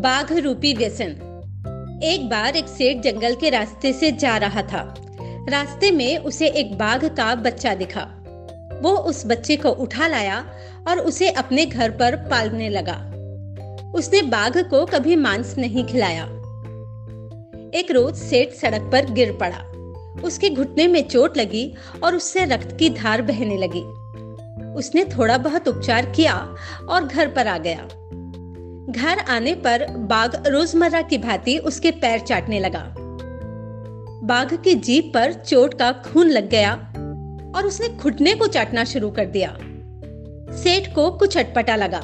बाघ रूपी व्यसन। एक बार एक सेठ जंगल के रास्ते से जा रहा था। रास्ते में उसे एक बाघ का बच्चा दिखा। वो उस बच्चे को उठा लाया और उसे अपने घर पर पालने लगा। उसने बाघ को कभी मांस नहीं खिलाया। एक रोज सेठ सड़क पर गिर पड़ा। उसके घुटने में चोट लगी और उससे रक्त की धार बहने लगी। उसने थोड़ा बहुत उपचार किया और घर पर आ गया। घर आने पर बाघ रोज़मर्रा की भांति उसके पैर चाटने लगा। बाघ की जीप पर चोट का खून लग गया और उसने घुटने को चाटना शुरू कर दिया। सेठ को कुछ अटपटा लगा।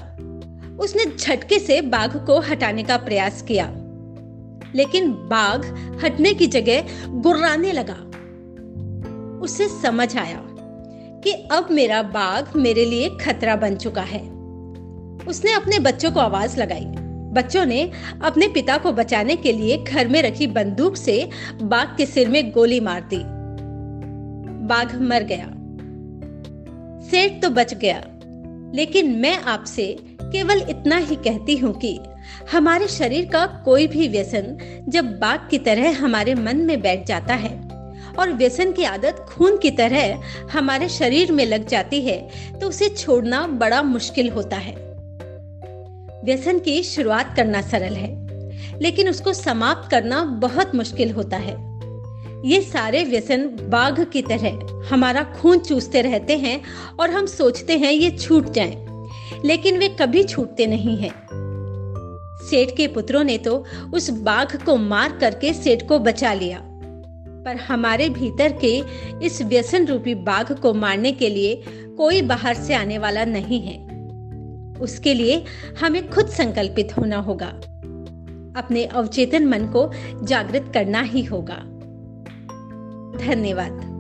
उसने झटके से बाघ को हटाने का प्रयास किया। लेकिन बाघ हटने की जगह गुर्राने लगा। उसे समझ आया कि अब मेरा बाघ मेरे लिए खतरा बन चुका है। उसने अपने बच्चों को आवाज़ लगाई। बच्चों ने अपने पिता को बचाने के लिए घर में रखी बंदूक से बाघ के सिर में गोली मार दी। बाघ मर गया। सेठ तो बच गया। लेकिन मैं आपसे केवल इतना ही कहती हूँ कि हमारे शरीर का कोई भी व्यसन जब बाघ की तरह हमारे मन में बैठ जाता है और व्यसन की आदत खून की तरह हमारे शरीर में लग जाती है तो उसे छोड़ना बड़ा मुश्किल होता है। व्यसन की शुरुआत करना सरल है लेकिन उसको समाप्त करना बहुत मुश्किल होता है ये सारे व्यसन बाघ की तरह हमारा खून चूसते रहते हैं और हम सोचते हैं ये छूट जाएँ, लेकिन वे कभी छूटते नहीं हैं। सेठ के पुत्रों ने तो उस बाघ को मार करके सेठ को बचा लिया पर हमारे भीतर के इस व्यसन रूपी बाघ को मारने के लिए कोई बाहर से आने वाला नहीं है उसके लिए हमें खुद संकल्पित होना होगा। अपने अवचेतन मन को जागृत करना ही होगा। धन्यवाद।